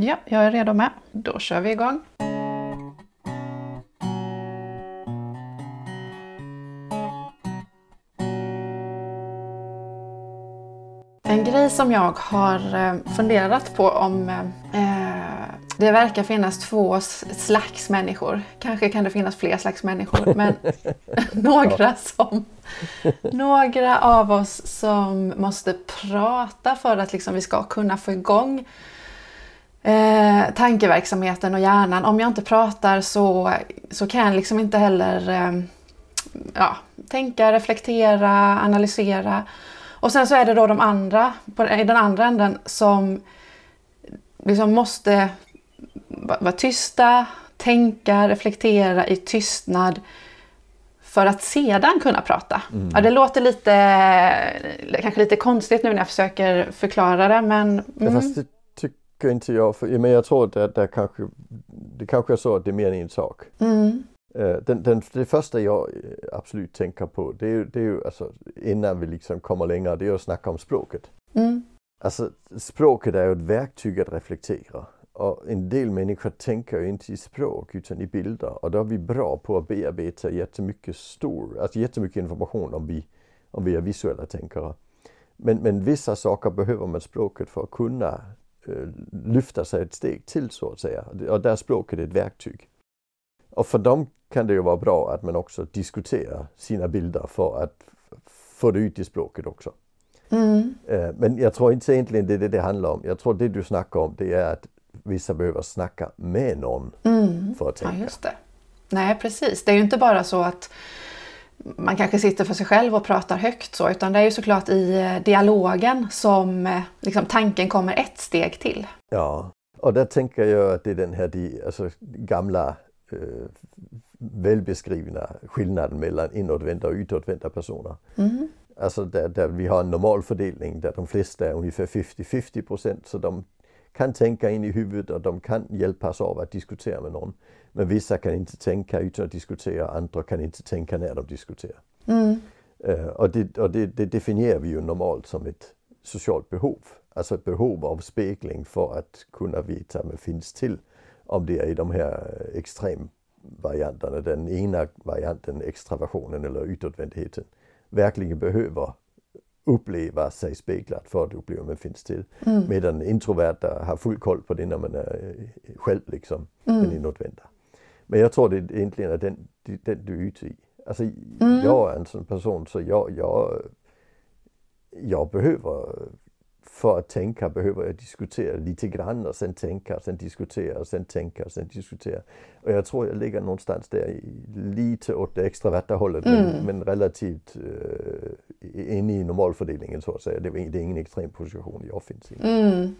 Ja, jag är redo med. Då kör vi igång. En grej som jag har eh, funderat på om eh, det verkar finnas två slags människor. Kanske kan det finnas fler slags människor, men några som några av oss som måste prata för att liksom vi ska kunna få igång eh, tankeverksamheten och hjärnan. Om jag inte pratar så, så kan jag liksom inte heller eh, ja, tänka, reflektera, analysera. Och sen så är det då de andra, på, i den andra änden, som liksom måste vara tysta, tänka, reflektera i tystnad för att sedan kunna prata. Mm. Ja, det låter lite, kanske lite konstigt nu när jag försöker förklara det men... Mm. Ja, tycker inte jag. För, men jag tror att det, kanske, det kanske är så att det är mer än en sak. Mm. Eh, den, den, det första jag eh, absolut tänker på det är ju, det är ju alltså, innan vi liksom kommer längre, det är att snacka om språket. Mm. Alltså språket är ju ett verktyg att reflektera. Och en del människor tänker ju inte i språk utan i bilder och då är vi bra på att bearbeta jättemycket stor, alltså jättemycket information om vi, om vi är visuella tänkare. Men, men vissa saker behöver man språket för att kunna uh, lyfta sig ett steg till så att säga. Och där är språket ett verktyg. Och för dem kan det ju vara bra att man också diskuterar sina bilder för att få det ut i språket också. Mm. Uh, men jag tror inte egentligen det är det det handlar om. Jag tror det du snackar om det är att vissa behöver snacka med någon mm. för att tänka. Ja, just det. Nej, precis. Det är ju inte bara så att man kanske sitter för sig själv och pratar högt så, utan det är ju såklart i eh, dialogen som eh, liksom, tanken kommer ett steg till. Ja, och där tänker jag att det är den här de, alltså, gamla eh, välbeskrivna skillnaden mellan inåtvända och utåtvända personer. Mm. Alltså där, där, vi har en normal fördelning där de flesta är ungefär 50-50 procent så de kan tänka in i huvudet och de kan hjälpas av att diskutera med någon. Men vissa kan inte tänka utan att diskutera, andra kan inte tänka när de diskuterar. Mm. Uh, och, det, och det, det, definierar vi ju normalt som ett socialt behov. Alltså ett behov av spegling för att kunna veta vad finns till. Om det är i de här extremvarianterna, den ena varianten, extraversionen eller utåtvändheten, verkligen behöver uppleva sig speglad för att uppleva man finns till. Mm. Medan introverta har full koll på det när man är eh, själv liksom, mm. den inåtvända. Men jag tror det egentligen är den, den du är ute i. Alltså mm. jag är en sån person så jag, jag, jag behöver för att tänka behöver jag diskutera lite grann och sen tänka, sen diskutera, sen tänka, sen diskutera. Och jag tror jag ligger någonstans där lite åt det extraverta hållet mm. men, men, relativt uh, inne i normalfördelningen så att säga. Det, det är ingen extrem position jag finns i. Mm.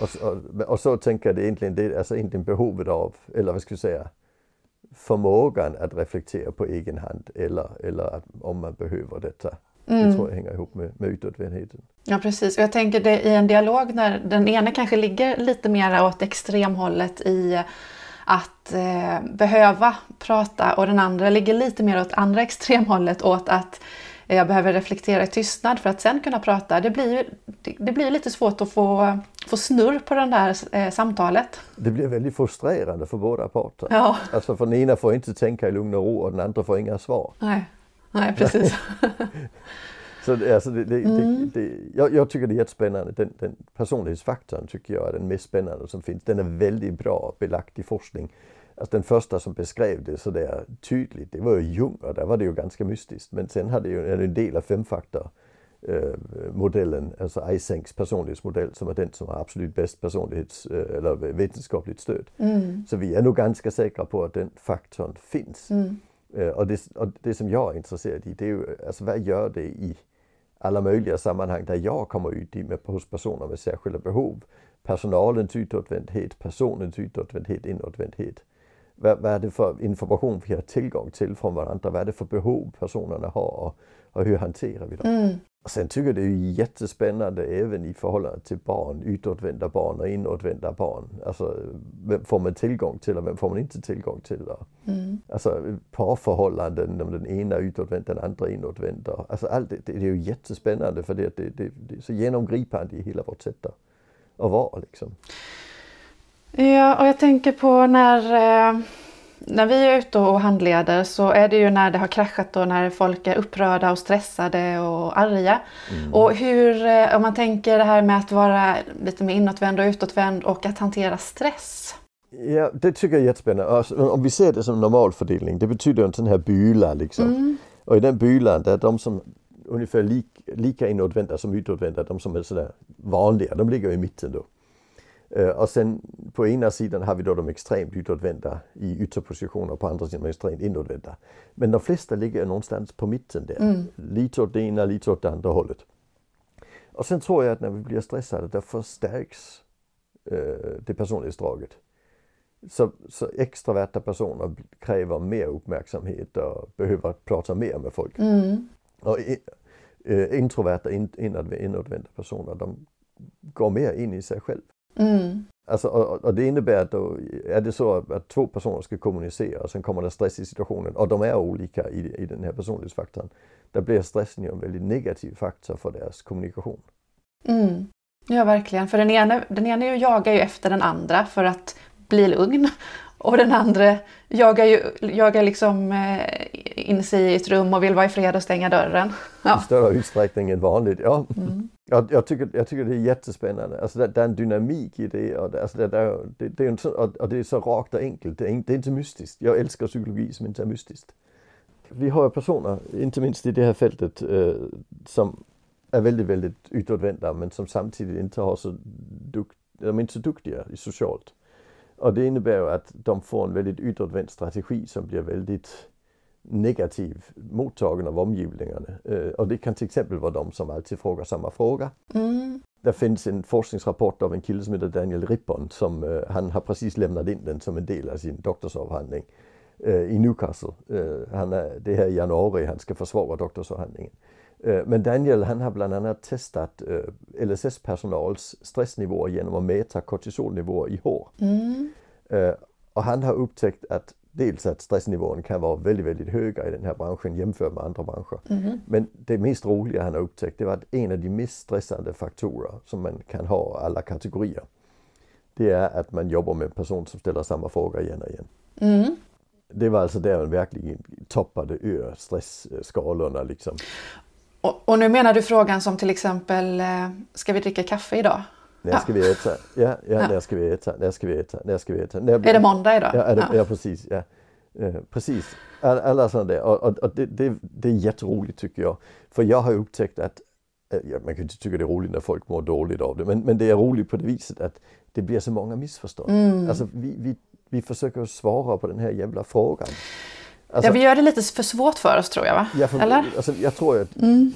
Och, och, och, så tänker jag det egentligen, det alltså egentligen behovet av, eller vad ska jag säga, förmågan att reflektera på egen hand eller, eller att, om man behöver detta. Mm. Det tror jag hänger ihop med, med utåtvändheten. Ja precis, och jag tänker det i en dialog när den ena kanske ligger lite mer åt extremhållet i att eh, behöva prata och den andra ligger lite mer åt andra extremhållet åt att jag behöver reflektera i tystnad för att sen kunna prata. Det blir, det, blir lite svårt att få, få snurr på det där eh, samtalet. Det blir väldigt frustrerande för båda parter. Ja. Alltså för den ena får inte tänka i lugn och ro och den andra får inga svar. Nej. Nej, precis. Så alltså det, det, mm. det, jag, jag, tycker det är jättespännande. Den, den personlighetsfaktorn tycker jag är den mest spännande som finns. Den är väldigt bra belagd i forskning. Alltså den första som beskrev det sådär tydligt, det var ju Jung och där var det ju ganska mystiskt. Men sen hade ju en del av femfaktor eh, modellen, alltså Eysenks personlighetsmodell som är den som har absolut bäst personlighets eh, eller vetenskapligt stöd. Mm. Så vi är nog ganska säkra på att den faktorn finns. Mm. Eh, och det, och det som jag är intresserad i det är ju, alltså vad gör det i alla möjliga sammanhang där jag kommer ut i med, hos personer med särskilda behov. Personalens utåtvändhet, personens utåtvändhet, inåtvändhet. Vad, vad är det för information vi har tillgång till från varandra? Vad är det för behov personerna har och, och hur hanterar vi dem? Mm. Och sen tycker jag det är jättespännande även i förhållande till barn, utåtvända barn och inåtvända barn. Alltså vem får man tillgång till och vem får man inte tillgång till? Mm. Alltså parförhållanden, om den ena är utåtvänd, den andra inåtvänd. Alltså allt det, det är ju jättespännande för det, det, det, det är så genomgripande i hela vårt sätt att vara liksom. Ja, och jag tänker på när, eh, när vi är ute och handleder så är det ju när det har kraschat och när folk är upprörda och stressade och arga. Mm. Och hur, eh, om man tänker det här med att vara lite mer inåtvänd och utåtvänd och att hantera stress. Ja, det tycker jag är jättespännande. Alltså, om vi ser det som normalfördelning, det betyder en sån här byla liksom. Mm. Och i den bylan, där de som ungefär lik, lika inåtvända som utåtvända, de som är sådär vanliga, de ligger i mitten då. Och sen på ena sidan har vi då de extremt utåtvända i ytterpositioner, på andra sidan de extremt inåtvända. Men de flesta ligger någonstans på mitten där, mm. lite åt det ena, lite åt det andra hållet. Och sen tror jag att när vi blir stressade, då förstärks uh, det personlighetsdraget. Så, så extraverta personer kräver mer uppmärksamhet och behöver prata mer med folk. Mm. Och uh, introverta, in, inåtvända personer, de går mer in i sig själv. Mm. Alltså, och, och, det innebär att då är det så att två personer ska kommunicera och sen kommer det stress i situationen och de är olika i, i den här personlighetsfaktorn. Då blir stressen ju en väldigt negativ faktor för deras kommunikation. Mm. Ja, verkligen. För den ena, den ena jagar ju efter den andra för att bli lugn. Och den andra jagar, ju, jagar liksom eh, in sig i ett rum och vill vara i fred och stänga dörren. Ja. I större utsträckning än vanligt, ja. Mm. Jag, jag, tycker, jag tycker det är jättespännande. Alltså det, det är en dynamik i det och det, alltså det, det, det, är, en, och det är så rakt och enkelt. Det är, det är inte mystiskt. Jag älskar psykologi som inte är mystiskt. Vi har personer, inte minst i det här fältet, eh, som är väldigt, väldigt utåtvända men som samtidigt inte har så dukt, de är inte så duktiga socialt. Och det innebär ju att de får en väldigt utåtvänd strategi som blir väldigt negativ mottagen av omgivningarna. Uh, och det kan till exempel vara de som alltid frågar samma fråga. Mm. Det finns en forskningsrapport av en kille som heter Daniel Rippon som uh, han har precis lämnat in den som en del av sin doktorsavhandling uh, i Newcastle. han är, det här i januari han ska försvara doktorsavhandlingen. Men Daniel han har bland annat testat LSS-personals stressnivåer genom att mäta kortisolnivåer i hår. Mm. Och han har upptäckt att dels att stressnivån kan vara väldigt, väldigt höga i den här branschen jämfört med andra branscher. Mm. Men det mest roliga han har upptäckt det var att en av de mest stressande faktorer som man kan ha alla kategorier det är att man jobbar med en person som ställer samma fråga igen och igen. Mm. Det var alltså där man verkligen toppade ur stressskalorna liksom. Och, och, nu menar du frågan som till exempel, eh, ska vi dricka kaffe idag? När ska vi äta? Ja, ja, när ska vi äta? När ska vi äta? När ska vi äta? När blir... Är det måndag idag? Ja, det, ja. ja precis. Ja. Eh, precis. Alla, alla sådana där. Och, och, och det, det, det, är jätteroligt tycker jag. För jag har upptäckt att, eh, ja, man kan inte tycka det är roligt när folk mår dåligt av det, men, men det är roligt på det viset att det blir så många missförstånd. Mm. Alltså vi, vi, vi försöker svara på den här jävla frågan. Alltså, ja, vi gör det lite för svårt för oss tror jag va? Ja, för, Eller? Alltså, jag tror att mm.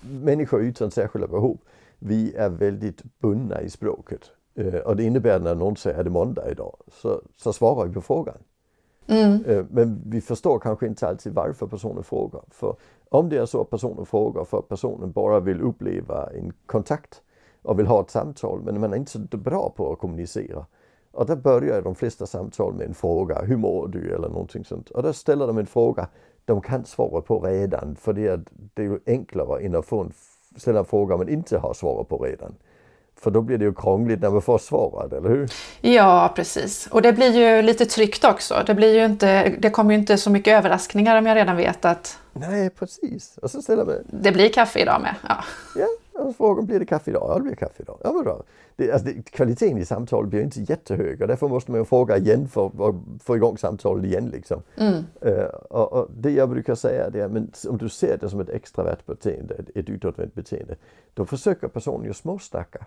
människor utan särskilda behov vi är väldigt bundna i språket. Eh, och det innebär när någon säger är det måndag idag så, så svarar vi på frågan. Mm. Eh, men vi förstår kanske inte alltid varför personen frågar. För om det är så att personen frågar för att personen bara vill uppleva en kontakt och vill ha ett samtal men man är inte så bra på att kommunicera. Och då börjar de flesta samtal med en fråga, hur mår du eller någonting sånt. Och då ställer de en fråga de kan svara på redan för det är, det är ju enklare än att få en ställa en fråga man inte har svarat på redan. För då blir det ju krångligt när man får svaret, eller hur? Ja, precis. Och det blir ju lite tryggt också. Det, blir ju inte, det kommer ju inte så mycket överraskningar om jag redan vet att... Nej, precis. Och så ställer man... Det blir kaffe idag med. Ja, ja och frågan blir det kaffe idag? Ja, det blir kaffe idag. Ja, bra. Det, alltså, det, kvaliteten i samtalet blir inte jättehög och därför måste man fråga igen för att få igång samtalet igen. Liksom. Mm. Uh, och, och, det jag brukar säga är att om du ser det som ett extravert beteende, ett, utåtvänt beteende, då försöker personen ju småsnacka.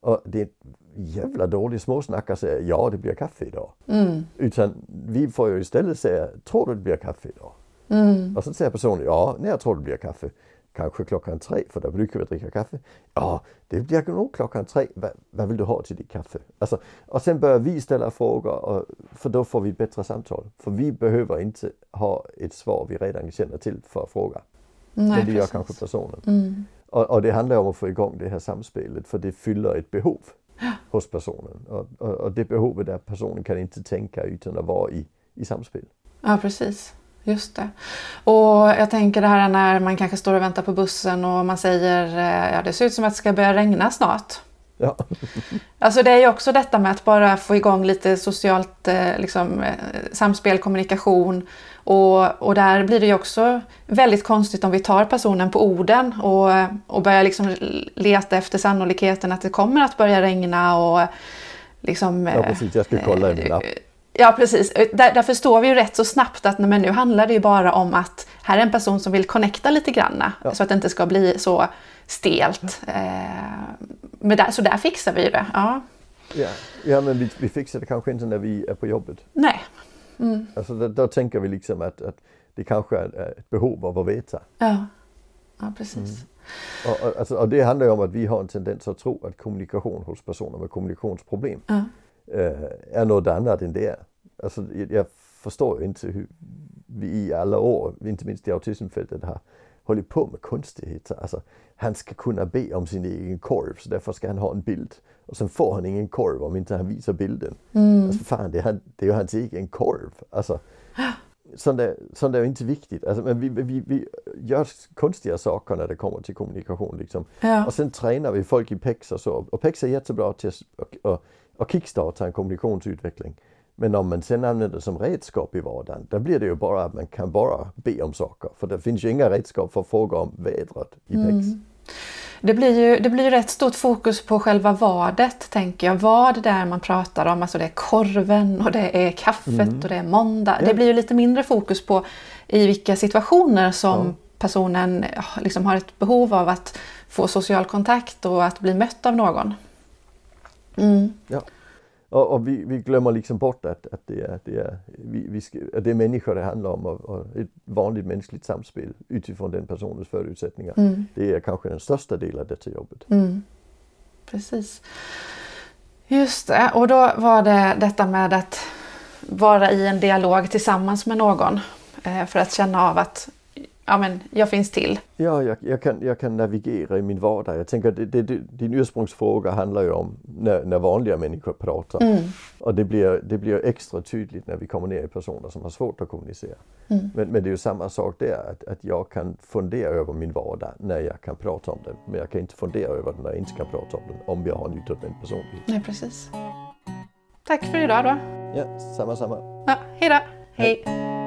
Och det är ett jävla dåligt småsnack att säga ja, det blir kaffe idag. Mm. Utan vi får ju istället säga, tror du det blir kaffe idag? Mm. Och så säger personen, ja, när jag tror det blir kaffe. Kanske klockan tre, för då brukar vi dricka kaffe. Ja, det blir nog klockan tre. Vad, vad vill du ha till ditt kaffe? Alltså, och sen börjar vi ställa frågor, och, för då får vi bättre samtal. För vi behöver inte ha ett svar vi redan känner till för att fråga. Nej, Men det gör kanske personen. Mm. Och, och, det handlar om att få igång det här samspelet för det fyller ett behov hos personen. Och, och, och det behovet är personen kan inte tänka utan att vara i, i samspel. Ja precis. Just det. Och jag tänker det här när man kanske står och väntar på bussen och man säger eh, ja det ser ut som att det ska börja regna snart. Ja. Alltså det är ju också detta med att bara få igång lite socialt eh, liksom, eh, samspel, kommunikation. Och, och där blir det ju också väldigt konstigt om vi tar personen på orden och, och börjar liksom leta efter sannolikheten att det kommer att börja regna och liksom... Ja precis, jag ska kolla i min app. Ja precis, där, där förstår vi ju rätt så snabbt att men nu handlar det ju bara om att här är en person som vill connecta lite granna ja. så att det inte ska bli så stelt. Eh, men där, så där fixar vi det. Ja, ja, ja men vi, vi fixar det kanske inte när vi är på jobbet. Nej. Mm. Alltså då, då, tänker vi liksom att, att det kanske är ett behov av att veta. Ja, ja precis. Mm. Och, och, alltså, och det handlar ju om att vi har en tendens att tro att kommunikation hos personer med kommunikationsproblem ja. äh, är något annat än det är. Alltså, jag, förstår inte hur vi i alla år, inte minst i autismfältet, har hållit på med konstigheter. Alltså, han ska kunna be om sin egen korv så därför ska han ha en bild. Och sen får han ingen korv om inte han visar bilden. Mm. Alltså, fan, det är, han, det är ju hans egen korv. Alltså, sånt, där, sånt är inte viktigt. Alltså, men vi, vi, vi gör konstiga saker när det kommer till kommunikation. Liksom. Ja. Och sen tränar vi folk i PEX och så. Och PEX är jättebra till att och, och kickstarta en kommunikationsutveckling. Men om man sen använder det som redskap i vardagen, då blir det ju bara att man kan bara be om saker. För det finns ju inga redskap för att fråga om vädret i PEX. Mm. Det blir ju det blir rätt stort fokus på själva vadet, tänker jag. Vad det är man pratar om. Alltså det är korven och det är kaffet mm. och det är måndag. Ja. Det blir ju lite mindre fokus på i vilka situationer som ja. personen liksom har ett behov av att få social kontakt och att bli mött av någon. Mm. Ja. Och, och vi, vi, glömmer liksom bort att, att, det, är, det, är, vi, vi ska, att det är människor det handlar om och, och ett vanligt mänskligt samspel utifrån den personens förutsättningar. Mm. Det är kanske den största delen av detta jobbet. Mm. Precis. Just det, och då var det detta med att vara i en dialog tillsammans med någon eh, för att känna av att ja, men jag finns till. Ja, jag, jag, kan, jag kan navigera i min vardag. Jag tänker att det, det, din ursprungsfråga handlar ju om när, när vanliga människor pratar. Mm. Och det blir, det blir extra tydligt när vi kommer ner i personer som har svårt att kommunicera. Mm. Men, men det är ju samma sak där, att, att jag kan fundera över min vardag när jag kan prata om den. Men jag kan inte fundera över den när jag inte kan prata om den, om jag har en utåtvänd personlighet. Nej, precis. Tack för idag då. Ja, samma samma. Ja, hejdå. Hej. Hej.